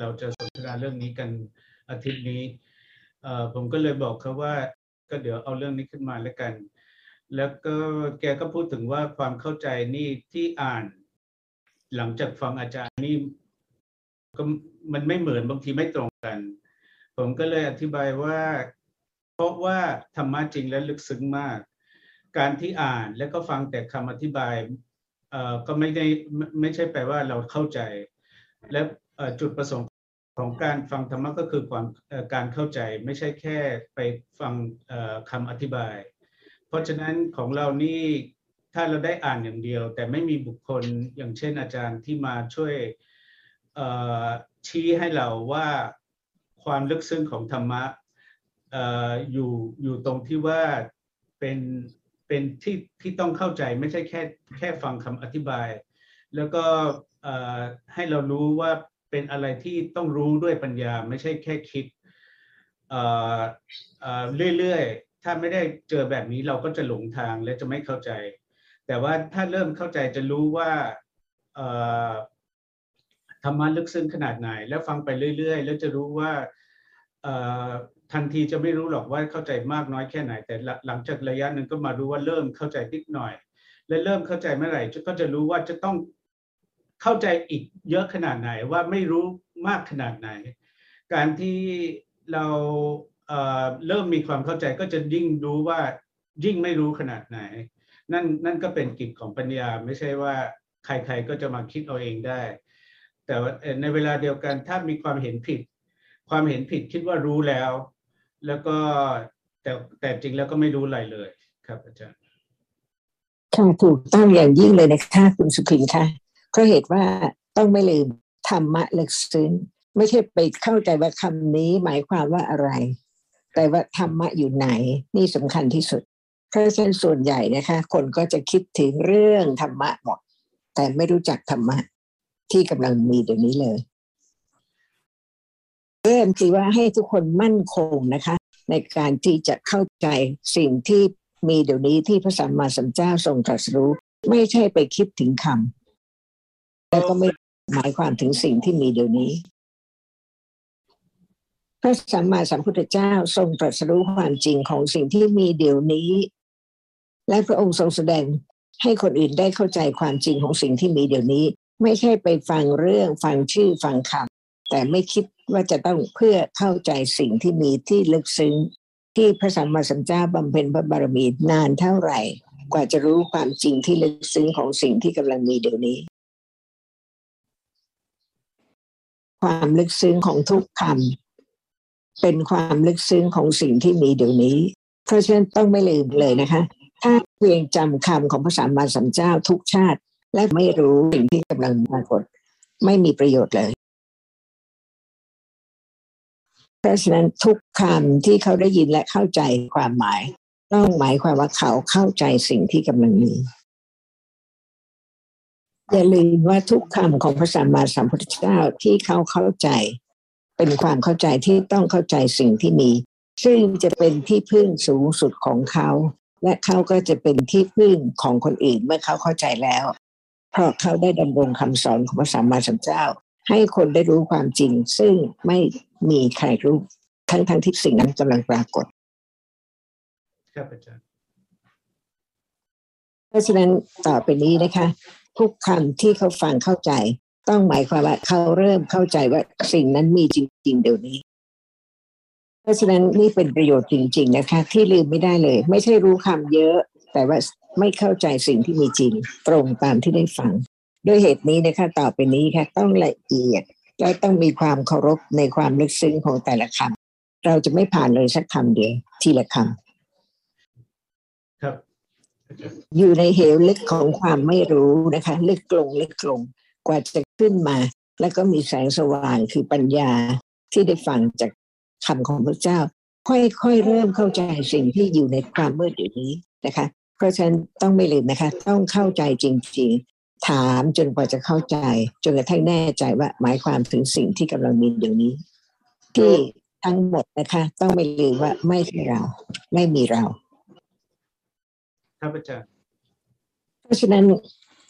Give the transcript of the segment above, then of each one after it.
เราจะสนทนาเรื่องนี้กันอาทิตย์นี้ผมก็เลยบอกเขาว่าก็เดี๋ยวเอาเรื่องนี้ขึ้นมาแล้วกัน แล้วก็แกก็พูดถึงว่าความเข้าใจนี่ที่อ่าน หลังจากฟังอาจารย์นี่ก็มันไม่เหมือนบางทีไม่ตรงกัน ผมก็เลยอธิบายว่า เพราะว่าธรรมะจริงและลึกซึ้งมาก การที่อ่านแล้วก็ฟังแต่คำอธิบายก็ไม่ได้ไม่ใช่แปลว่าเราเข้าใจ และจุดประสงค์ ของการฟังธรรมะก็คือความการเข้าใจไม่ใช่แค่ไปฟังเอ่อคำอธิบาย เพราะฉะนั้นของเรานี่ถ้าเราได้อ่านอย่างเดียว แต่ไม่มีบุคคลอย่างเช่นอาจารย์ที่มาช่วยชี้ให้เราว่าความลึกซึ้งของธรรมะออยู่อยู่ตรงที่ว่าเป็นเป็นที่ที่ต้องเข้าใจไม่ใช่แค่แค่ฟังคำอธิบาย แล้วก็ให้เรารู้ว่า เป็นอะไรที่ต้องรู้ด้วยปัญญาไม่ใช่แค่คิดเเเรื่อยๆ ถ้าไม่ได้เจอแบบนี้เราก็จะหลงทางและจะไม่เข้าใจ แต่ว่าถ้าเริ่มเข้าใจจะรู้ว่าธรรมะลึกซึ้งขนาดไหน แล้วฟังไปเรื่อยๆ แล้วจะรู้ว่าทันทีจะไม่รู้หรอกว่าเข้าใจมากน้อยแค่ไหน แต่หลังจากระยะหนึ่งก็มารู้ว่าเริ่มเข้าใจนิดหน่อย และเริ่มเข้าใจเมื่อไหร่ก็จะรู้ว่าจะต้อง เข้าใจอีกเยอะขนาดไหนว่าไม่รู้มากขนาดไหน การที่เราเเริ่มมีความเข้าใจก็จะยิ่งรู้ว่ายิ่งไม่รู้ขนาดไหน นั่นนั่นก็เป็นกิจของปัญญาไม่ใช่ว่าใครๆก็จะมาคิดเอาเองได้ แต่ในเวลาเดียวกันถ้ามีความเห็นผิด ความเห็นผิดคิดว่ารู้แล้ว แล้วก็แต่แต่จริงแล้วก็ไม่รู้อะไรเลยครับอาจารย์ค่ะถูกต้องอย่างยิ่งเลยนะคะคุณสุขินค่ะ เพราะเหตุว่าต้องไม่ลืมธรรมะลึกซึ้ง ไม่ใช่ไปเข้าใจว่าคำนี้หมายความว่าอะไร แต่ว่าธรรมะอยู่ไหนนี่สำคัญที่สุด เพราะฉะนั้นส่วนใหญ่นะคะ คนก็จะคิดถึงเรื่องธรรมะหมดแต่ไม่รู้จักธรรมะที่กำลังมีเดี๋ยวนี้เลยเริ่มคือว่าให้ทุกคนมั่นคงนะคะ ในการที่จะเข้าใจสิ่งที่มีเดี๋ยวนี้ที่พระสัมมาสัมพุทธเจ้าทรงตรัสรู้ ไม่ใช่ไปคิดถึงคำ แล้วก็ไม่หมายความถึงสิ่งที่มีเดี๋ยวนี้ พระสัมมาสัมพุทธเจ้าทรงตรัสรู้ความจริงของสิ่งที่มีเดี๋ยวนี้ และพระองค์ทรงแสดงให้คนอื่นได้เข้าใจความจริงของสิ่งที่มีเดี๋ยวนี้ ไม่ใช่ไปฟังเรื่องฟังชื่อฟังคำแต่ไม่คิดว่าจะต้องเพื่อเข้าใจสิ่งที่มีที่ลึกซึ้ง ที่พระสัมมาสัมพุทธเจ้าบำเพ็ญพระบารมีนานเท่าไหร่ กว่าจะรู้ความจริงที่ลึกซึ้งของสิ่งที่กำลังมีเดี๋ยวนี้ ความลึกซึ้งของทุกคำเป็นความลึกซึ้งของสิ่งที่มีเดี๋ยวนี้ เพราะฉะนั้นต้องไม่ลืมเลยนะคะ ถ้าเพียงจำคำของพระสัมมาสัมพุทธเจ้าทุกชาติ และไม่รู้สิ่งที่กำลังปรากฏ ไม่มีประโยชน์เลย เพราะฉะนั้นทุกคำที่เขาได้ยินและเข้าใจความหมาย ต้องหมายความว่าเขาเข้าใจสิ่งที่กำลังมี อย่าลืมว่าทุกคำของพระสัมมาสัมพุทธเจ้าที่เขาเข้าใจ เป็นความเข้าใจที่ต้องเข้าใจสิ่งที่มี ซึ่งจะเป็นที่พึ่งสูงสุดของเขา และเขาก็จะเป็นที่พึ่งของคนอื่นเมื่อเขาเข้าใจแล้ว เพราะเขาได้ดำรงคำสอนของพระสัมมาสัมพุทธเจ้า ให้คนได้รู้ความจริง ซึ่งไม่มีใครรู้ทั้งทั้งที่สิ่งนั้นกำลังปรากฏครับอาจารย์เพราะฉะนั้นต่อไปนี้นะคะ ทุกคำที่เขาฟังเข้าใจ ต้องหมายความว่าเขาเริ่มเข้าใจว่าสิ่งนั้นมีจริง ๆ เดี๋ยวนี้ เพราะฉะนั้นนี่เป็นประโยชน์จริง ๆ นะคะ ที่ลืมไม่ได้เลย ไม่ใช่รู้คำเยอะ แต่ว่าไม่เข้าใจสิ่งที่มีจริง ตรงตามที่ได้ฟังด้วยเหตุนี้นะคะต่อไปนี้ค่ะ ต้องละเอียดและต้องมีความเคารพในความลึกซึ้งของแต่ละคำเราจะไม่ผ่านเลยสักคำเดียวทีละคำ อยู่ในเหวลึกของความไม่รู้นะคะ ลึกลงลึกลงกว่าจะขึ้นมา แล้วก็มีแสงสว่างคือปัญญาที่ได้ฟังจากคำของพระเจ้า ค่อยๆเริ่มเข้าใจสิ่งที่อยู่ในความมืดอยู่นี้นะคะ เพราะฉะนั้นต้องไม่ลืมนะคะ ต้องเข้าใจจริง ๆ ถามจนกว่าจะเข้าใจ จนกระทั่งแน่ใจว่าหมายความถึงสิ่งที่กำลังมีเดี๋ยวนี้ ที่ทั้งหมดนะคะ ต้องไม่ลืมว่าไม่ใช่เรา ไม่มีเรา ครับอาจารย์เพราะฉะนั้น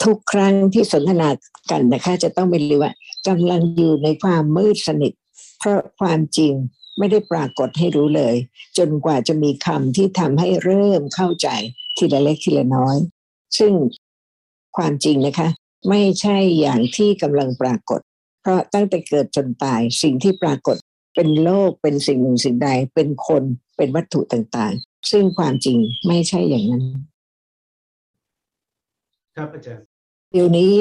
ทุกครั้งที่สนทนากันนะคะจะต้องเป็นรู้ว่ากำลังอยู่ในความมืดสนิท เพราะความจริงไม่ได้ปรากฏให้รู้เลย จนกว่าจะมีคำที่ทำให้เริ่มเข้าใจทีละเล็กทีละน้อย ซึ่งความจริงนะคะ ไม่ใช่อย่างที่กำลังปรากฏ เพราะตั้งแต่เกิดจนตายสิ่งที่ปรากฏเป็นโลกเป็นสิ่งหนึ่งสิ่งใด เป็นคนเป็นวัตถุต่างๆ ซึ่งความจริงไม่ใช่อย่างนั้น ครับอาจารย์เดี๋ยวนี้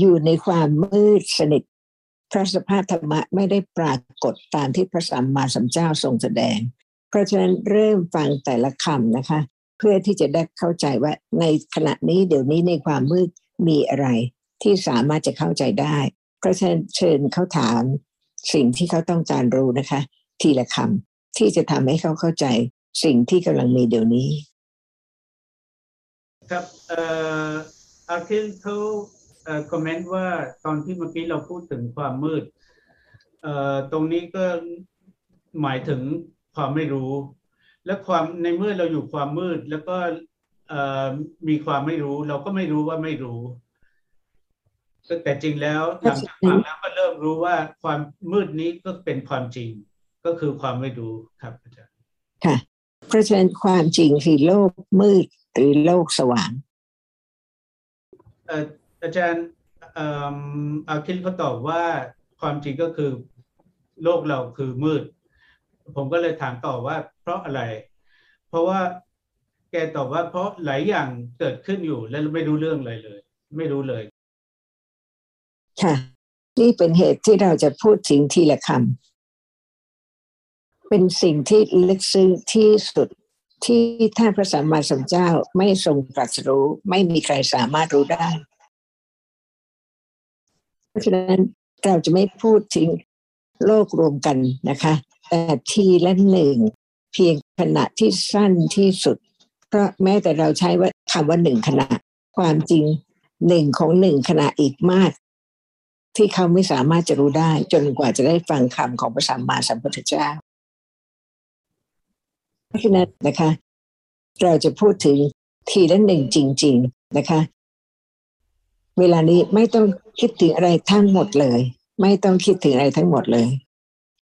อยู่ในความมืดสนิทพระสภาพธรรมะไม่ได้ปรากฏตามที่พระสัมมาสัมพุทธเจ้าทรงแสดง เพราะฉะนั้นเริ่มฟังแต่ละคำนะคะ เพื่อที่จะได้เข้าใจว่าในขณะนี้เดี๋ยวนี้ในความมืดมีอะไร ที่สามารถจะเข้าใจได้ เพราะฉะนั้นเชิญเขาถามสิ่งที่เขาต้องการรู้นะคะ ทีละคำที่จะทำให้เขาเข้าใจสิ่งที่กำลังมีเดี๋ยวนี้ ครับเอ่ออาคิลเขาเอ่อคอมเมนต์ว่าตอนที่เมื่อกี้เราพูดถึงความมืดเอ่อตรงนี้ก็หมายถึงความไม่รู้ และความในเมื่อเราอยู่ความมืดแล้วก็เอ่อมีความไม่รู้ เราก็ไม่รู้ว่าไม่รู้แต่จริงแล้วหลังจากฟังแล้วก็เริ่มรู้ว่าความมืดนี้ก็เป็นความจริง ก็คือความไม่รู้ครับอาจารย์ค่ะเพราะฉะนั้นความจริงคือโลกมืด หรือโลกสว่างเอ่ออาจารย์เอ่ออาคินเขาตอบว่าความจริงก็คือโลกเราคือมืด ผมก็เลยถามต่อว่า เพราะอะไร เพราะว่าแกตอบว่าเพราะหลายอย่างเกิดขึ้นอยู่และไม่รู้เรื่องอะไรเลย ไม่รู้เลย ค่ะ นี่เป็นเหตุที่เราจะพูดถึงทีละคำเป็นสิ่งที่ลึกซึ้งที่สุด ที่ท่านพระสัมมาสัมพุทธเจ้าไม่ทรงตรัสรู้ ไม่มีใครสามารถรู้ได้ เพราะฉะนั้นเราจะไม่พูดถึงโลกรวมกันนะคะ แต่ทีละหนึ่งเพียงขณะที่สั้นที่สุด เพราะแม้แต่เราใช้ว่าคำว่าหนึ่งขณะ ความจริงหนึ่งของหนึ่งขณะอีกมาก ที่เขาไม่สามารถจะรู้ได้ จนกว่าจะได้ฟังคำของพระสัมมาสัมพุทธเจ้า พราะนั้นนะคะ เราจะพูดถึงทีละหนึ่งจริง ๆนะคะ เวลานี้ไม่ต้องคิดถึงอะไรทั้งหมดเลย ไม่ต้องคิดถึงอะไรทั้งหมดเลย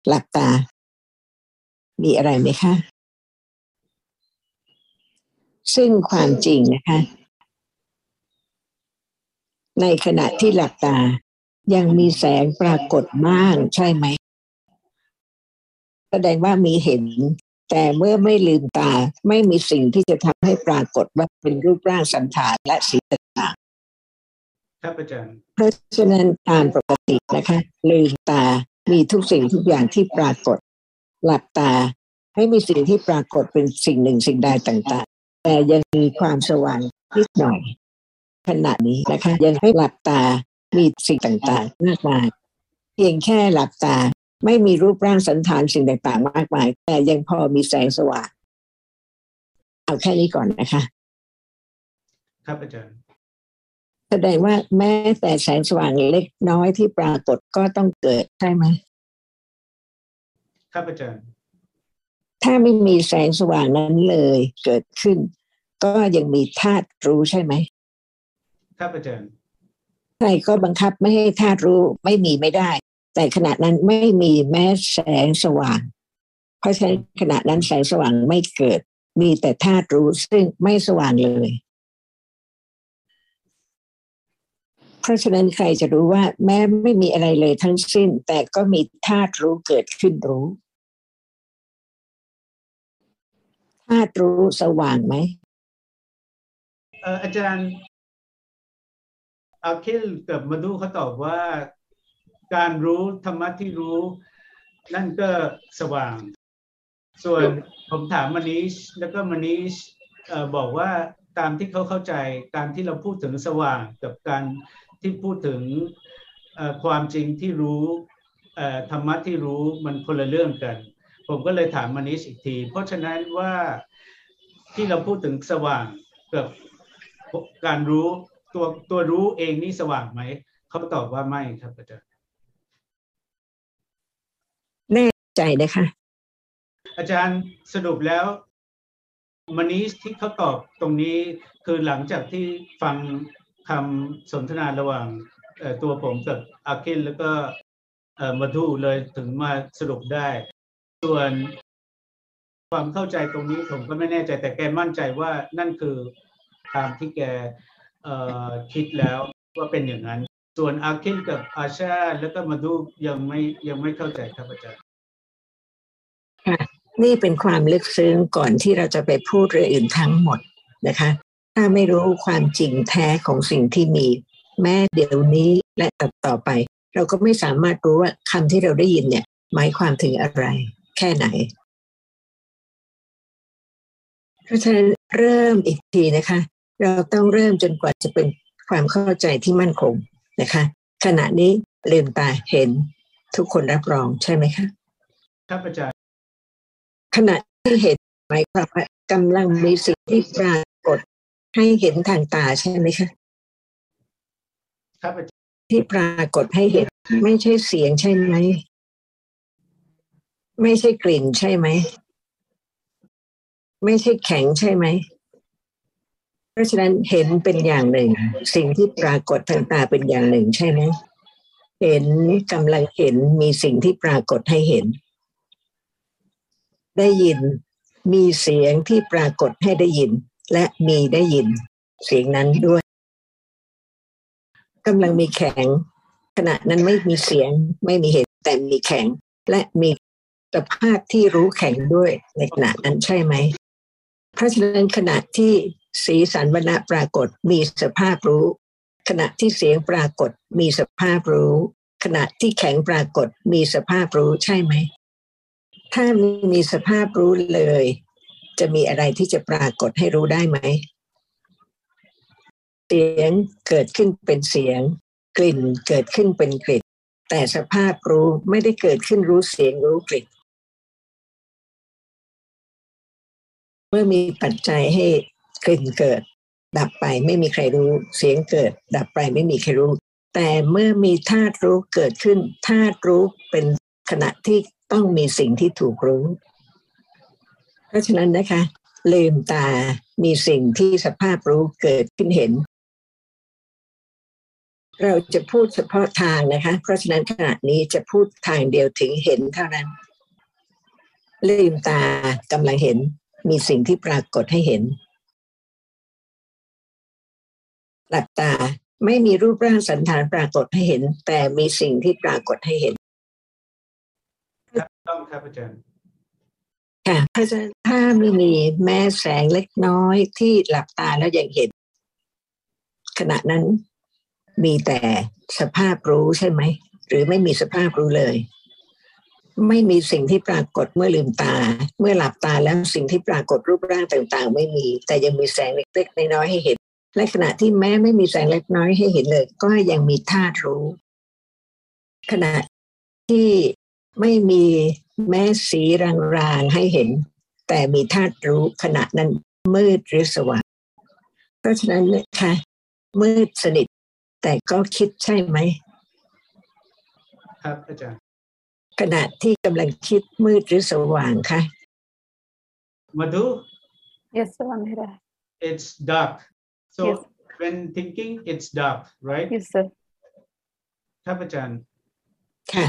หลับตา มีอะไรไหมคะ ซึ่งความจริงนะคะ ในขณะที่หลับตายังมีแสงปรากฏบ้างใช่ไหมแสดงว่ามีเห็น แต่เมื่อไม่ลืมตาไม่มีสิ่งที่จะทำให้ปรากฏว่าเป็นรูปร่างสันฐานและสีต่างครับอาจารย์เพราะฉะนั้นตามปกตินะคะ ลืมตามีทุกสิ่งทุกอย่างที่ปรากฏ หลับตาให้มีสิ่งที่ปรากฏเป็นสิ่งหนึ่งสิ่งใดต่างๆ แต่ยังมีความสว่างนิดหน่อย ขณะนี้นะคะ ยังให้หลับตามีสิ่งต่างๆมากมายเพียงแค่หลับตา ไม่มีรูปร่างสันฐานสิ่งต่างๆ มากมาย แต่ยังพอมีแสงสว่างเอาแค่นี้ก่อนนะคะ ครับอาจารย์แสดงว่าแม้แต่แสงสว่างเล็กน้อยที่ปรากฏก็ต้องเกิดใช่ไหมครับอาจารย์ถ้าไม่มีแสงสว่างนั้นเลยเกิดขึ้น ก็ยังมีธาตุรู้ใช่ไหมครับอาจารย์ใครก็บังคับไม่ให้ธาตุรู้ไม่มีไม่ได้ แต่ขณะนั้นไม่มีแม้แสงสว่าง เพราะฉะนั้นขณะนั้นแสงสว่างไม่เกิด มีแต่ธาตุรู้ซึ่งไม่สว่างเลย เพราะฉะนั้นใครจะรู้ว่า แม้ไม่มีอะไรเลยทั้งสิ้น แต่ก็มีธาตุรู้เกิดขึ้นรู้ธาตุรู้สว่างไหมเอ่ออาจารย์อาคิลกับมาดูเขาตอบว่า การรู้ธรรมะที่รู้ นั่นก็สว่าง ส่วนผมถามมานิชแล้วก็มานิชเอ่อบอกว่าตามที่เขาเข้าใจการที่เราพูดถึงสว่างกับการที่พูดถึงเอ่อความจริงที่รู้เอ่อธรรมะที่รู้มันคนละเรื่องกัน ผมก็เลยถามมานิชอีกที เพราะฉะนั้นว่าที่เราพูดถึงสว่างกับการรู้ตัวตัวรู้เองนี่สว่างไหมเขาตอบว่าไม่ครับอาจารย์ แน่ ใจนะคะอาจารย์สรุปแล้วมานิชที่เขาตอบตรงนี้คือหลังจากที่ฟังคำสนทนาระหว่างตัวผมกับอาคินแล้วก็มาดูเลยถึงมาสรุปได้ ส่วนความเข้าใจตรงนี้ผมก็ไม่แน่ใจ แต่แกมั่นใจว่านั่นคือตามที่แกคิดแล้วว่าเป็นอย่างนั้น ส่วนอาคินกับอาชาแล้วก็มาดูยังไม่ยังไม่เข้าใจครับอาจารย์ นี่เป็นความลึกซึ้งก่อนที่เราจะไปพูดเรื่องอื่นทั้งหมดนะคะ ถ้าไม่รู้ความจริงแท้ของสิ่งที่มี แม้เดี๋ยวนี้และต่อต่อไป เราก็ไม่สามารถรู้ว่าคำที่เราได้ยินเนี่ยหมายความถึงอะไร แค่ไหนเพราะฉะนั้นเริ่มอีกทีนะคะ เราต้องเริ่มจนกว่าจะเป็นความเข้าใจที่มั่นคงนะคะ ขณะนี้ลืมตาเห็นทุกคนรับรองใช่ไหมคะครับอาจารย์ ขณะที่เห็นหมายความว่ากำลังมีสิ่งที่ปรากฏให้เห็นทางตาใช่ไหมคะครับอาจารย์ที่ปรากฏให้เห็น ไม่ใช่เสียงใช่ไหมไม่ใช่กลิ่นใช่ไหมไม่ใช่แข็งใช่ไหมเพราะฉะนั้นเห็นเป็นอย่างหนึ่ง สิ่งที่ปรากฏทางตาเป็นอย่างหนึ่งใช่ไหมเห็นกำลังเห็นมีสิ่งที่ปรากฏให้เห็น ได้ยิน มีเสียงที่ปรากฏให้ได้ยิน และมีได้ยิน เสียงนั้นด้วยกำลังมีแข็ง ขณะนั้นไม่มีเสียงไม่มีเห็นแต่มีแข็ง และมีสภาพที่รู้แข็งด้วยในขณะนั้นใช่ไหมเพราะฉะนั้นขณะที่สีสันวรณะปรากฏมีสภาพรู้ ขณะที่เสียงปรากฏมีสภาพรู้ ขณะที่แข็งปรากฏมีสภาพรู้ใช่ไหม ถ้ามีสภาพรู้เลย จะมีอะไรที่จะปรากฏให้รู้ได้ไหม เสียงเกิดขึ้นเป็นเสียง กลิ่นเกิดขึ้นเป็นกลิ่น แต่สภาพรู้ไม่ได้เกิดขึ้นรู้เสียงรู้กลิ่น เมื่อมีปัจจัยให้กลิ่นเกิด ดับไปไม่มีใครรู้ เสียงเกิด ดับไปไม่มีใครรู้ แต่เมื่อมีธาตุรู้เกิดขึ้นธาตุรู้เป็นขณะที่ ต้องมีสิ่งที่ถูกรู้ เพราะฉะนั้นนะคะ ลืมตามีสิ่งที่สภาพรู้เกิดขึ้นเห็น เราจะพูดเฉพาะทางนะคะ เพราะฉะนั้นขณะนี้จะพูดทางเดียวถึงเห็นเท่านั้น ลืมตากำลังเห็น มีสิ่งที่ปรากฏให้เห็นหลับตาไม่มีรูปร่างสันฐานปรากฏให้เห็น แต่มีสิ่งที่ปรากฏให้เห็น ครับอาจารย์ค่ะพราะฉะนั้นถ้าไม่มีแม้แสงเล็กน้อยที่หลับตาแล้วยังเห็น ขณะนั้นมีแต่สภาพรู้ใช่ไหม หรือไม่มีสภาพรู้เลย ไม่มีสิ่งที่ปรากฏเมื่อลืมตา เมื่อหลับตาแล้วสิ่งที่ปรากฏรูปร่างต่างๆ ไม่มี แต่ยังมีแสงเล็กๆน้อยๆให้เห็น และขณะที่แม้ไม่มีแสงเล็กน้อยให้เห็นเลย ก็ยังมีธาตุรู้ ขณะที่ ไม่มีแม้สีรางๆให้เห็น แต่มีธาตุรู้ขณะนั้นมืดหรือสว่างเพราะฉะนั้นนะคะมืดสนิท แต่ก็คิดใช่ไหม ครับอาจารย์ขณะที่กำลังคิดมืดหรือสว่างคะมาดู Yes, Samira. it's dark so Yes. when thinking it's dark right Yes, sir. ครับอาจารย์ ค่ะ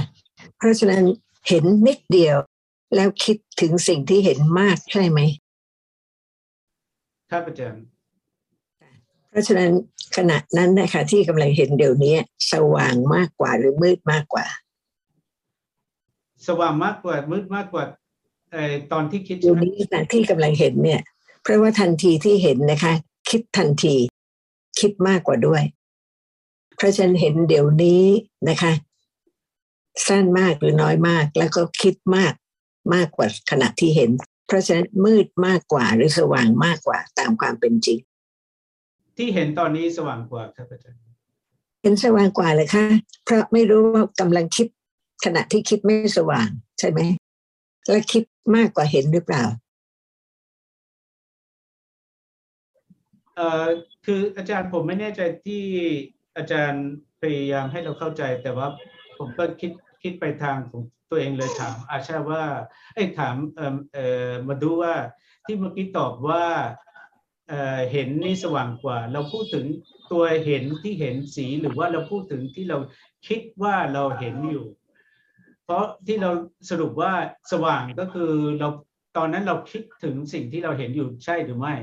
เพราะฉะนั้นเห็นนิดเดียว แล้วคิดถึงสิ่งที่เห็นมากใช่ไหมครับอาจารย์เพราะฉะนั้นขณะนั้นนะคะที่กำลังเห็นเดี๋ยวนี้ สว่างมากกว่าหรือมืดมากกว่า สว่างมากกว่ามืดมากกว่าเอ่อตอนที่คิดเดี๋ใช่ยวไหมนี้นะที่กำลังเห็นเนี่ย เพราะว่าทันทีที่เห็นนะคะ คิดทันที คิดมากกว่าด้วย เพราะฉะนันเห็นเดี๋ยวนี้นะคะ สั้นมากหรือน้อยมาก แล้วก็คิดมากมากกว่าขณะที่เห็น เพราะฉะนั้นมืดมากกว่าหรือสว่างมากกว่าตามความเป็นจริง ที่เห็นตอนนี้สว่างกว่าครับอาจารย์เห็นสว่างกว่าเลยค่ะเพราะไม่รู้ว่ากำลังคิดขณะที่คิดไม่สว่างใช่ไหมและคิดมากกว่าเห็นหรือเปล่าเอ่อคืออาจารย์ผมไม่แน่ใจที่อาจารย์พยายามให้เราเข้าใจ แต่ว่าผมก็คิด คิดไปทางของตัวเองเลยถาม อาชาว่าไอ้ถามเออเออมาดูว่าที่เมื่อกี้ตอบว่าเออเห็นนี่สว่างกว่า เราพูดถึงตัวเห็นที่เห็นสีหรือว่าเราพูดถึงที่เราคิดว่าเราเห็นอยู่ เพราะที่เราสรุปว่าสว่างก็คือเราตอนนั้นเราคิดถึงสิ่งที่เราเห็นอยู่ใช่หรือไม่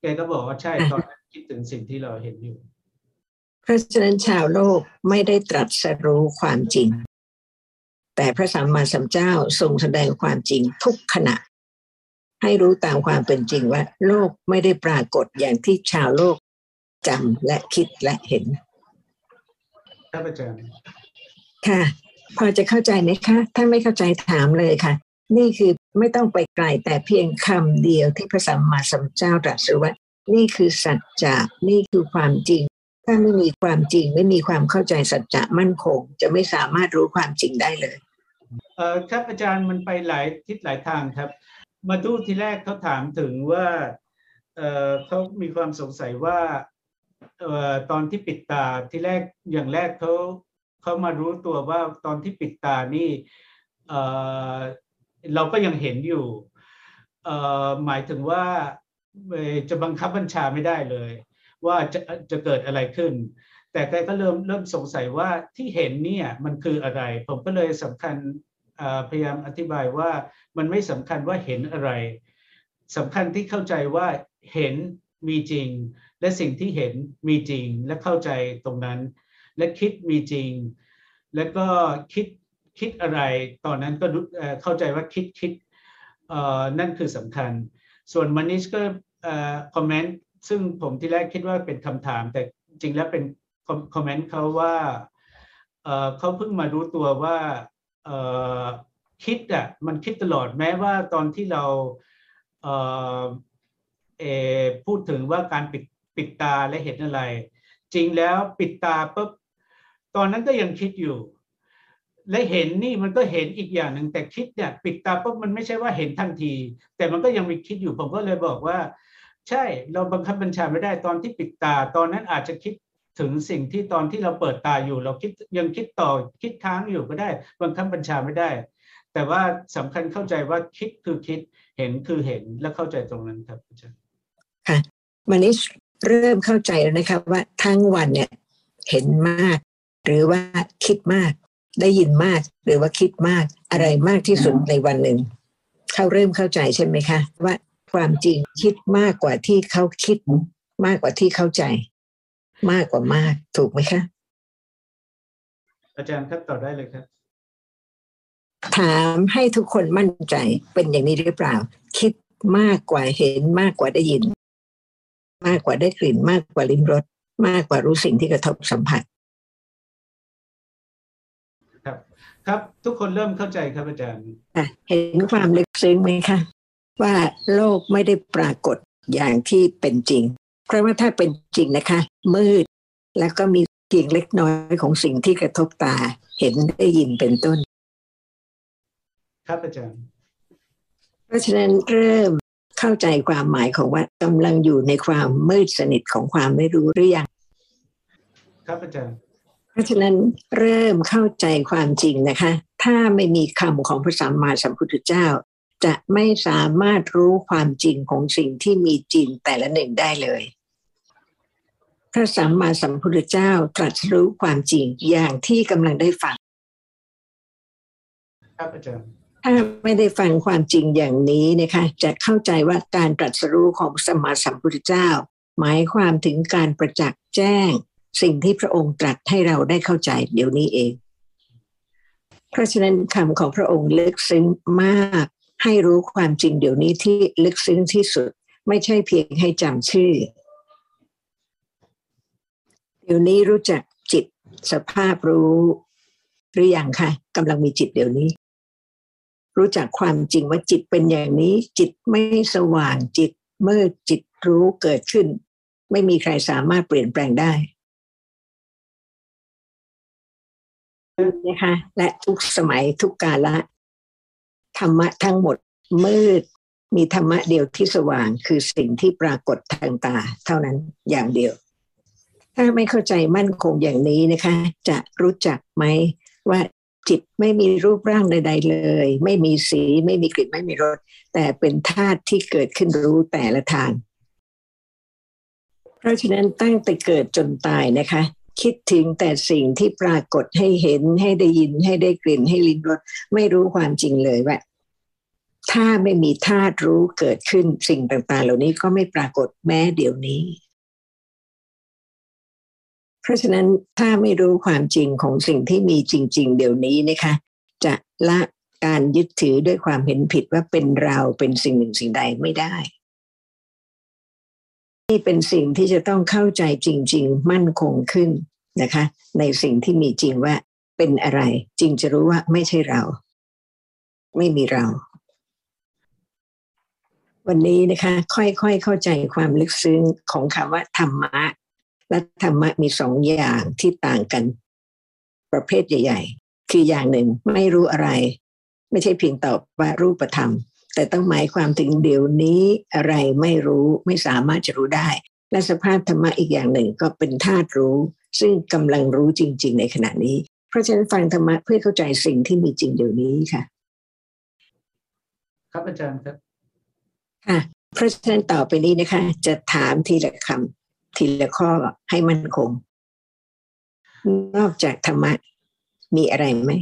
แกก็บอกว่าใช่ตอนนั้นคิดถึงสิ่งที่เราเห็นอยู่ เพราะฉะนั้นชาวโลกไม่ได้ตรัสรู้ความจริง แต่พระสัมมาสัมพุทธเจ้าทรงแสดงความจริงทุกขณะ ให้รู้ตามความเป็นจริงว่า โลกไม่ได้ปรากฏอย่างที่ชาวโลกจำและคิดและเห็นครับอาจารย์ค่ะ พอจะเข้าใจไหมคะ ถ้าไม่เข้าใจถามเลยค่ะ นี่คือไม่ต้องไปไกลแต่เพียงคำเดียวที่พระสัมมาสัมพุทธเจ้าตรัสรู้ว่านี่คือสัจจะนี่คือความจริง ถ้าไม่มีความจริงไม่มีความเข้าใจสัจจะมั่นคง จะไม่สามารถรู้ความจริงได้เลยเออครับอาจารย์มันไปหลายทิศหลายทางครับ มาดูทีแรกเขาถามถึงว่าเออเขามีความสงสัยว่าเออตอนที่ปิดตาที่แรกอย่างแรกเขาเขามารู้ตัวว่าตอนที่ปิดตานี่เออเราก็ยังเห็นอยู่เออหมายถึงว่าจะบังคับบัญชาไม่ได้เลย ว่าจะจะเกิดอะไรขึ้น แต่แกก็เริ่มเริ่มสงสัยว่าที่เห็นเนี่ยมันคืออะไร ผมก็เลยสำคัญ พยายามอธิบายว่ามันไม่สำคัญว่าเห็นอะไรสำคัญที่เข้าใจว่าเห็นมีจริง และสิ่งที่เห็นมีจริง และเข้าใจตรงนั้น และคิดมีจริง แล้วก็คิดคิดอะไร ตอนนั้นก็เข้าใจว่าคิดคิดนั่นคือสำคัญ ส่วนมานิชก็คอมเมนต์ซึ่งผมที่แรกคิดว่าเป็นคำถาม แต่จริงแล้วเป็นคอมเมนต์เขาว่าเขาเพิ่งมารู้ตัวว่า คิดอะมันคิดตลอดแม้ว่าตอนที่เราเอ่อเอพูดถึงว่าการปิดปิดตาและเห็นอะไร จริงแล้วปิดตาปุ๊บตอนนั้นก็ยังคิดอยู่ และเห็นนี่มันก็เห็นอีกอย่างหนึ่งแต่คิดเนี่ยปิดตาปุ๊บมันไม่ใช่ว่าเห็นทันที แต่มันก็ยังมีคิดอยู่ผมก็เลยบอกว่า ใช่เราบังคับบัญชาไม่ได้ตอนที่ปิดตา ตอนนั้นอาจจะคิด ถึงสิ่งที่ตอนที่เราเปิดตาอยู่ เราคิดยังคิดต่อคิดค้างอยู่ก็ได้บังคับบัญชาไม่ได้ แต่ว่าสำคัญเข้าใจว่าคิดคือคิดเห็นคือเห็นและเข้าใจตรงนั้นครับอาจารย์ค่ะมันนี้เริ่มเข้าใจแล้วนะคะว่าทั้งวันเนี่ยเห็นมาก หรือว่าคิดมาก ได้ยินมากหรือว่าคิดมากอะไรมากที่สุดในวันหนึ่งเขาเริ่มเข้าใจใช่ไหมคะ ว่าความจริงคิดมากกว่าที่เขาคิดมากกว่าที่เข้าใจ มากกว่ามาก ถูกไหมคะ อาจารย์ครับต่อได้เลยครับ ถามให้ทุกคนมั่นใจเป็นอย่างนี้หรือเปล่า คิดมากกว่าเห็นมากกว่าได้ยิน มากกว่าได้กลิ่นมากกว่าลิ้มรสมากกว่ารู้สิ่งที่กระทบสัมผัส ครับ ครับ ทุกคนเริ่มเข้าใจครับอาจารย์ค่ะเห็นความลึกซึ้งไหมคะว่าโลกไม่ได้ปรากฏอย่างที่เป็นจริง เพราะว่าถ้าเป็นจริงนะคะ มืด แล้วก็มีเพียงเล็กน้อยของสิ่งที่กระทบตาเห็นได้ยินเป็นต้น ครับอาจารย์ เพราะฉะนั้นเริ่มเข้าใจความหมายของว่ากำลังอยู่ในความมืดสนิทของความไม่รู้หรือยัง ครับอาจารย์ เพราะฉะนั้นเริ่มเข้าใจความจริงนะคะ ถ้าไม่มีคำของพระสัมมาสัมพุทธเจ้า จะไม่สามารถรู้ความจริงของสิ่งที่มีจริงแต่ละหนึ่งได้เลย พระสัมมาสัมพุทธเจ้าตรัสรู้ความจริงอย่างที่กำลังได้ฟัง ครับอาจารย์ถ้าไม่ได้ฟังความจริงอย่างนี้นะคะจะเข้าใจว่าการตรัสรู้ของพระสัมมาสัมพุทธเจ้า หมายความถึงการประจักษ์แจ้ง สิ่งที่พระองค์ตรัสให้เราได้เข้าใจเดี๋ยวนี้เอง เพราะฉะนั้นคำของพระองค์ลึกซึ้งมาก ให้รู้ความจริงเดี๋ยวนี้ที่ลึกซึ้งที่สุด ไม่ใช่เพียงให้จำชื่อ เดี๋ยวนี้รู้จักจิตสภาพรู้หรือยังคะกำลังมีจิตเดี๋ยวนี้ รู้จักความจริงว่าจิตเป็นอย่างนี้ จิตไม่สว่างจิตมืดจิตรู้เกิดขึ้น ไม่มีใครสามารถเปลี่ยนแปลงได้นะคะและทุกสมัยทุกกาละธรรมะทั้งหมดมืด มีธรรมะเดียวที่สว่างคือสิ่งที่ปรากฏทางตา เท่านั้นอย่างเดียว ถ้าไม่เข้าใจมั่นคงอย่างนี้นะคะ จะรู้จักไหมว่าจิตไม่มีรูปร่างใด ๆ เลย ไม่มีสีไม่มีกลิ่นไม่มีรสแต่เป็นธาตุที่เกิดขึ้นรู้แต่ละทาง เพราะฉะนั้นตั้งแต่เกิดจนตายนะคะ คิดถึงแต่สิ่งที่ปรากฏให้เห็นให้ได้ยินให้ได้กลิ่นให้ลิ้มรสไม่รู้ความจริงเลยว่าถ้าไม่มีธาตุรู้เกิดขึ้นสิ่งต่างๆ เหล่านี้ก็ไม่ปรากฏแม้เดี๋ยวนี้ เพราะฉะนั้นถ้าไม่รู้ความจริงของสิ่งที่มีจริง ๆ เดี๋ยวนี้นะคะ จะละการยึดถือด้วยความเห็นผิดว่าเป็นเราเป็นสิ่งหนึ่งสิ่งใดไม่ได้นี่เป็นสิ่งที่จะต้องเข้าใจจริง ๆ มั่นคงขึ้นนะคะ ในสิ่งที่มีจริงว่าเป็นอะไรจริงจะรู้ว่าไม่ใช่เรา ไม่มีเรา วันนี้นะคะ ค่อยๆเข้าใจความลึกซึ้งของคำว่าธรรมะ และธรรมะมีสองอย่างที่ต่างกัน ประเภทใหญ่ ๆ คืออย่างหนึ่งไม่รู้อะไร ไม่ใช่เพียงตอบว่ารูปธรรม แต่ต้องหมายความถึงเดี๋ยวนี้อะไรไม่รู้ไม่สามารถจะรู้ได้ และสภาพธรรมะอีกอย่างหนึ่งก็เป็นธาตุรู้ ซึ่งกำลังรู้จริง ๆ ในขณะนี้ เพราะฉะนั้นฟังธรรมะเพื่อเข้าใจสิ่งที่มีจริงเดี๋ยวนี้ค่ะ ครับอาจารย์ครับค่ะเพราะฉะนั้นต่อไปนี้นะคะ จะถามทีละคำ ทีละข้อให้มั่นคง นอกจากธรรมะมีอะไรไหม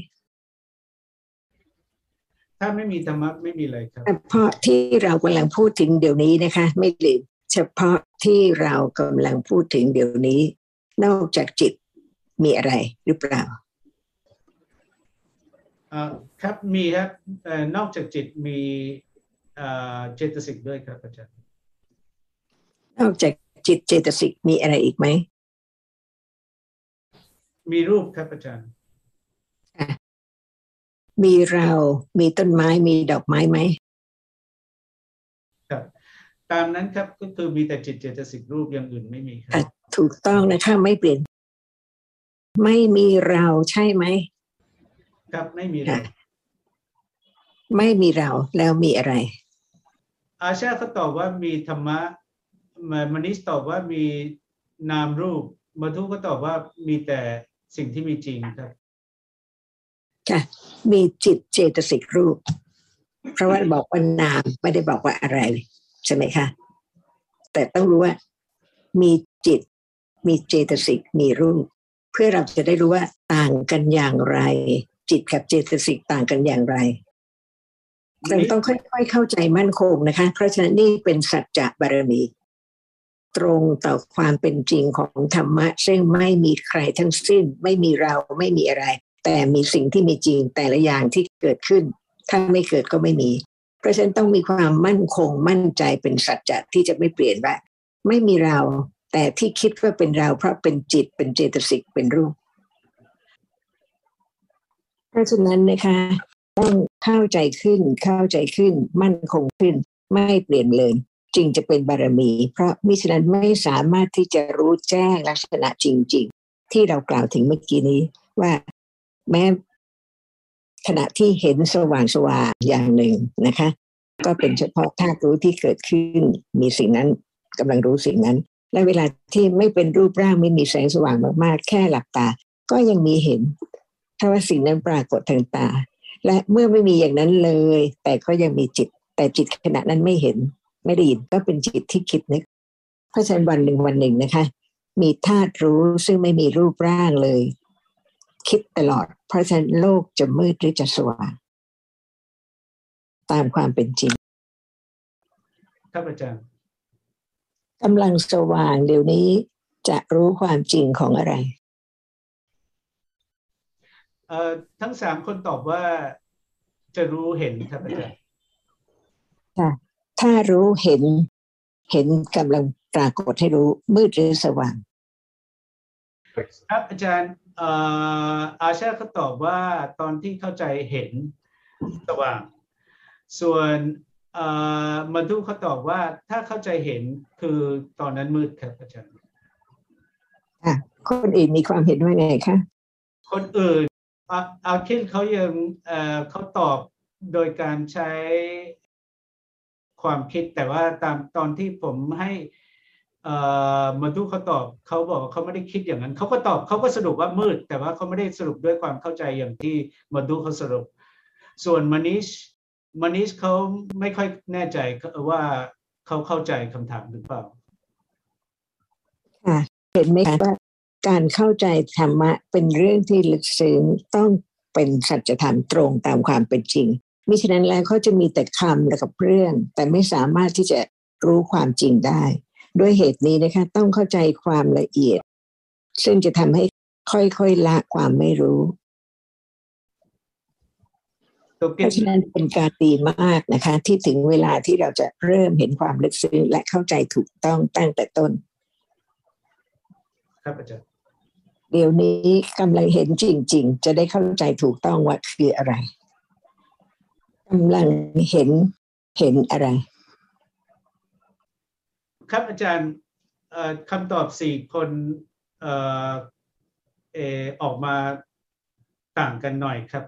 ถ้าไม่มีธรรมะไม่มีอะไรครับเฉพาะที่เรากำลังพูดถึงเดี๋ยวนี้นะคะ ไม่ลืมเฉพาะที่เรากำลังพูดถึงเดี๋ยวนี้ นอกจากจิตมีอะไรหรือเปล่าเอ่อครับมีครับเอ่อนอกจากจิตมีเอ่อเจตสิกด้วยครับอาจารย์นอกจาก จิตเจตสิกมีอะไรอีกไหม มีรูปครับอาจารย์ มีเรา มีต้นไม้ มีดอกไม้ไหมครับ ตามนั้นครับก็คือมีแต่จิตเจตสิกรูปอย่างอื่นไม่มีครัอะบถูกต้องนะคะไม่เปลี่ยน ไม่มีเราใช่ไหม ครับไม่มีเลค่ะยไม่มีเราแล้วมีอะไร อาชาเขาตอบว่ามีธรรมะ มมนิสตอบว่ามีนามรูปมาทุก็ตอบว่ามีแต่สิ่งที่มีจริงครับค่ะมีจิตเจตสิกรูป เพราะว่าบอกว่านามไม่ได้บอกว่าอะไรใช่ไหมคะ แต่ต้องรู้ว่ามีจิต มีเจตสิกมีรูป เพื่อเราจะได้รู้ว่าต่างกันอย่างไร จิตกับเจตสิกต่างกันอย่างไรเราต้องค่อยๆเข้าใจมั่นคงนะคะ เพราะฉะนั้นนี่เป็นสัจจะบารมี ตรงต่อความเป็นจริงของธรรมะ ซึ่งไม่มีใครทั้งสิ้น ไม่มีเราไม่มีอะไร แต่มีสิ่งที่มีจริงแต่ละอย่างที่เกิดขึ้น ถ้าไม่เกิดก็ไม่มี เพราะฉะนั้นต้องมีความมั่นคงมั่นใจเป็นสัจจะที่จะไม่เปลี่ยนว่า ไม่มีเรา แต่ที่คิดว่าเป็นเรา เพราะเป็นจิตเป็นเจตสิกเป็นรูป เพราะฉะนั้นนะคะต้องเข้าใจขึ้นเข้าใจขึ้น มั่นคงขึ้นไม่เปลี่ยนเลย จึงจะเป็นบารมี เพราะมิฉะนั้นไม่สามารถที่จะรู้แจ้งลักษณะจริง ๆ ที่เรากล่าวถึงเมื่อกี้นี้ว่าแม้ขณะที่เห็นสว่างสว่างอย่างหนึ่งนะคะ ก็เป็นเฉพาะธาตุรู้ที่เกิดขึ้น มีสิ่งนั้นกำลังรู้สิ่งนั้น และเวลาที่ไม่เป็นรูปร่างไม่มีแสงสว่างมากๆ แค่หลับตา ก็ยังมีเห็นถ้าว่าสิ่งนั้นปรากฏทางตา และเมื่อไม่มีอย่างนั้นเลย แต่ก็ยังมีจิต แต่จิตขณะนั้นไม่เห็น ไม่ได้ยินก็เป็นจิตที่คิดนึก เพราะฉะนั้นวันหนึ่งวันหนึ่งนะคะ มีธาตุรู้ซึ่งไม่มีรูปร่างเลย คิดตลอด เพราะฉะนั้นโลกจะมืดหรือจะสว่างตามความเป็นจริงครับอาจารย์กำลังสว่างเดี๋ยวนี้จะรู้ความจริงของอะไรเอ่อทั้งสามคนตอบว่าจะรู้เห็นครับอาจารย์ ถ้ารู้เห็น เห็นกำลังปรากฏให้รู้มืดหรือสว่าง ครับอาจารย์เอ่ออาชาเขาตอบว่าตอนที่เข้าใจเห็นสว่าง ส่วนเอ่อมาดูเขาตอบว่าถ้าเข้าใจเห็นคือตอนนั้นมืดครับอาจารย์ค่ะคนอื่นมีความเห็นว่าไงคะคนอื่นอาอาคินเขายังเอ่อเขาตอบโดยการใช้ ความคิดแต่ว่าตามตอนที่ผมให้มาดูเขาตอบเขาบอกว่าเขาไม่ได้คิดอย่างนั้นเขาก็ตอบเขาก็สรุปว่ามืด แต่ว่าเขาไม่ได้สรุปด้วยความเข้าใจอย่างที่มาดูเขาสรุป ส่วนมานิชมานิชเขาไม่ค่อยแน่ใจว่าเขาเข้าใจคำถามหรือเปล่าเห็นไหมคะว่าการเข้าใจธรรมะเป็นเรื่องที่ลึกซึ้งต้องเป็นสัจธรรมตรงตามความเป็นจริง มิฉะนั้นแล้วเขาจะมีแต่คำและกับเรื่อง แต่ไม่สามารถที่จะรู้ความจริงได้ ด้วยเหตุนี้นะคะต้องเข้าใจความละเอียด ซึ่งจะทำให้ค่อยๆละความไม่รู้เพราะฉะนั้นเป็นการดีมากนะคะ ที่ถึงเวลาที่เราจะเริ่มเห็นความลึกซึ้งและเข้าใจถูกต้องตั้งแต่ต้น ครับอาจารย์เดี๋ยวนี้กำลังเห็นจริง ๆ จะได้เข้าใจถูกต้องว่าคืออะไร กำลังเห็นเห็นอะไร ครับอาจารย์คำตอบสี่คนเออออกมาต่างกันหน่อยครับ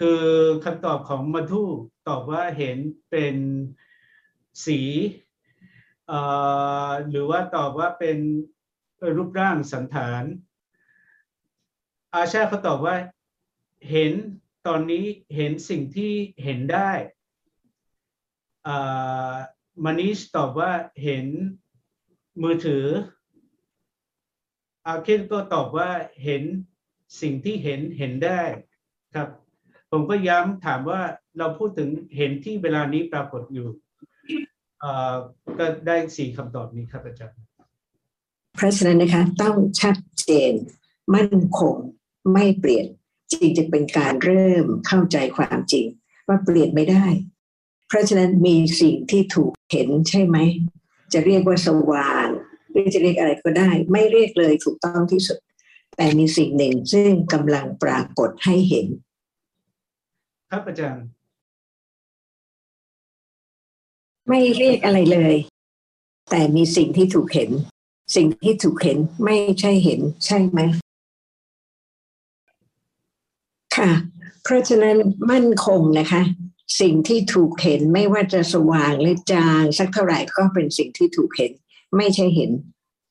คือคำตอบของมัทุตอบว่าเห็นเป็นสีหรือว่าตอบว่าเป็นรูปร่างสันฐาน อาชาเขาตอบว่าเห็น ตอนนี้เห็นสิ่งที่เห็นได้มานิชตอบว่าเห็นมือถืออาเคนก็ตอบว่าเห็นสิ่งที่เห็นเห็นได้ครับ ผมก็ย้ำถามว่าเราพูดถึงเห็นที่เวลานี้ปรากฏอยู่ก็ได้สี่คำตอบนี้ครับอาจารย์เพราะฉะนั้นนะคะต้องชัดเจน มั่นคงไม่เปลี่ยน จึงจะเป็นการเริ่มเข้าใจความจริง ว่าเปลี่ยนไม่ได้ เพราะฉะนั้นมีสิ่งที่ถูกเห็นใช่ไหม จะเรียกว่าสว่างหรือจะเรียกอะไรก็ได้ ไม่เรียกเลยถูกต้องที่สุด แต่มีสิ่งหนึ่งซึ่งกำลังปรากฏให้เห็น ครับอาจารย์ ไม่เรียกอะไรเลย แต่มีสิ่งที่ถูกเห็น สิ่งที่ถูกเห็นไม่ใช่เห็นใช่ไหม ค่ะ เพราะฉะนั้นมั่นคงนะคะ สิ่งที่ถูกเห็นไม่ว่าจะสว่างหรือจางสักเท่าไหร่ก็เป็นสิ่งที่ถูกเห็น ไม่ใช่เห็น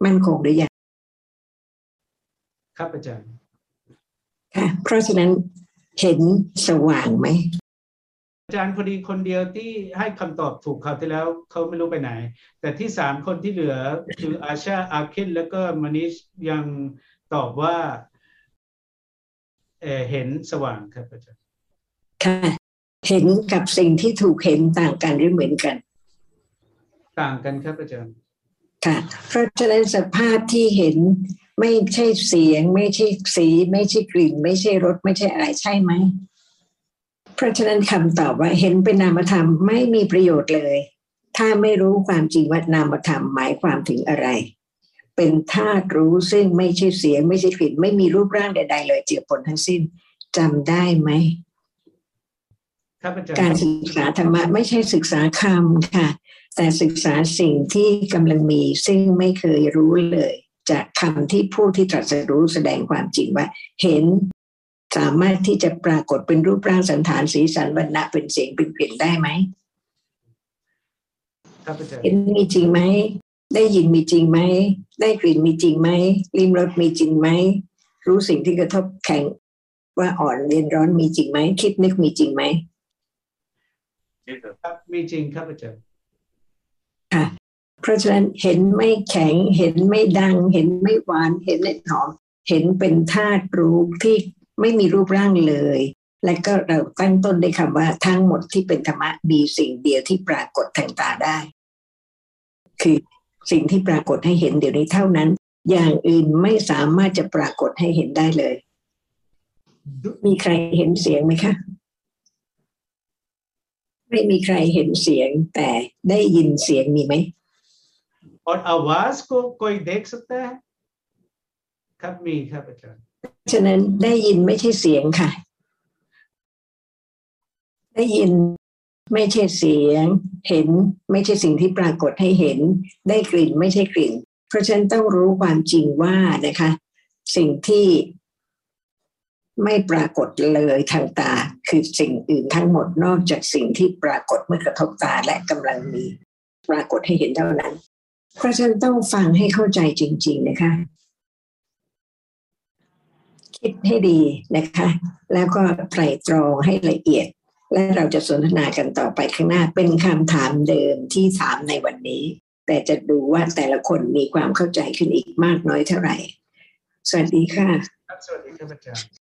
มั่นคงหรือยังครับอาจารย์ค่ะเพราะฉะนั้นเห็นสว่างไหมอาจารย์พอดีคนเดียวที่ให้คำตอบถูกคราวที่แล้วเขาไม่รู้ไปไหน แต่ที่สามคนที่เหลือคืออาชาอาคินแล้วก็มานิชยังตอบว่า เอ่อเห็นสว่างครับอาจารย์ค่ะเห็นกับสิ่งที่ถูกเห็นต่างกันหรือเหมือนกัน ต่างกันครับอาจารย์ค่ะเพราะฉะนั้นสภาพที่เห็นไม่ใช่เสียง ไม่ใช่สี ไม่ใช่กลิ่น ไม่ใช่รสไม่ใช่อะไรใช่ไหมเพราะฉะนั้นคำตอบว่าเห็นเป็นนามธรรมไม่มีประโยชน์เลย ถ้าไม่รู้ความจริงว่านามธรรมหมายความถึงอะไร เป็นธาตุรู้ซึ่งไม่ใช่เสียง ไม่ใช่กลิ่นไม่มีรูปร่างใด ๆ เลยเจือปนทั้งสิ้นจำได้ไหมครับอาจารการย์ศึกษาธรรมะไม่ใช่ศึกษาคำค่ะ แต่ศึกษาสิ่งที่กำลังมีซึ่งไม่เคยรู้เลย จากคำที่ผู้ที่ตรัสรู้แสดงความจริงว่า เห็นสามารถที่จะปรากฏเป็นรูปร่างสันฐานสีสันวรรณะเป็นเสียงเป็นกลิ่นได้ไหมครับอาจารย์เห็นมีจริงไหม ได้ยินมีจริงไหม ได้กลิ่นมีจริงไหมลิ้มรสมีจริงไหม รู้สิ่งที่กระทบแข็ง ว่าอ่อนเย็นร้อนมีจริงไหม คิดนึกมีจริงไหมครับมีจริงครับอาจารย์ค่ะเพราะฉะนั้นเห็นไม่แข็ง เห็นไม่ดัง เห็นไม่หวาน เห็นไม่หอม เห็นเป็นธาตุรู้ที่ไม่มีรูปร่างเลย และก็เราตั้งต้นด้วยคำว่าทั้งหมดที่เป็นธรรมะมีสิ่งเดียวที่ปรากฏทางตาได้ คือ สิ่งที่ปรากฏให้เห็นเดี๋ยวนี้เท่านั้น อย่างอื่นไม่สามารถจะปรากฏให้เห็นได้เลย มีใครเห็นเสียงไหมคะ ไม่มีใครเห็นเสียง แต่ได้ยินเสียงมีไหม और आवाज को कोई देख सकता है ครับมีครับอาจารย์ ฉะนั้นได้ยินไม่ใช่เสียงค่ะ ได้ยิน ไม่ใช่เสียง เห็นไม่ใช่สิ่งที่ปรากฏให้เห็น ได้กลิ่นไม่ใช่กลิ่น เพราะฉะนั้นต้องรู้ความจริงว่านะคะ สิ่งที่ไม่ปรากฏเลยทางตา คือสิ่งอื่นทั้งหมดนอกจากสิ่งที่ปรากฏเมื่อกระทบตาและกำลังมีปรากฏให้เห็นเท่านั้น เพราะฉะนั้นต้องฟังให้เข้าใจจริง ๆนะคะ คิดให้ดีนะคะ แล้วก็ไตรตรองให้ละเอียด และเราจะสนทนากันต่อไปข้างหน้าเป็นคำถามเดิมที่ถามในวันนี้ แต่จะดูว่าแต่ละคนมีความเข้าใจขึ้นอีกมากน้อยเท่าไหร่ สวัสดีค่ะ สวัสดีครับอาจารย์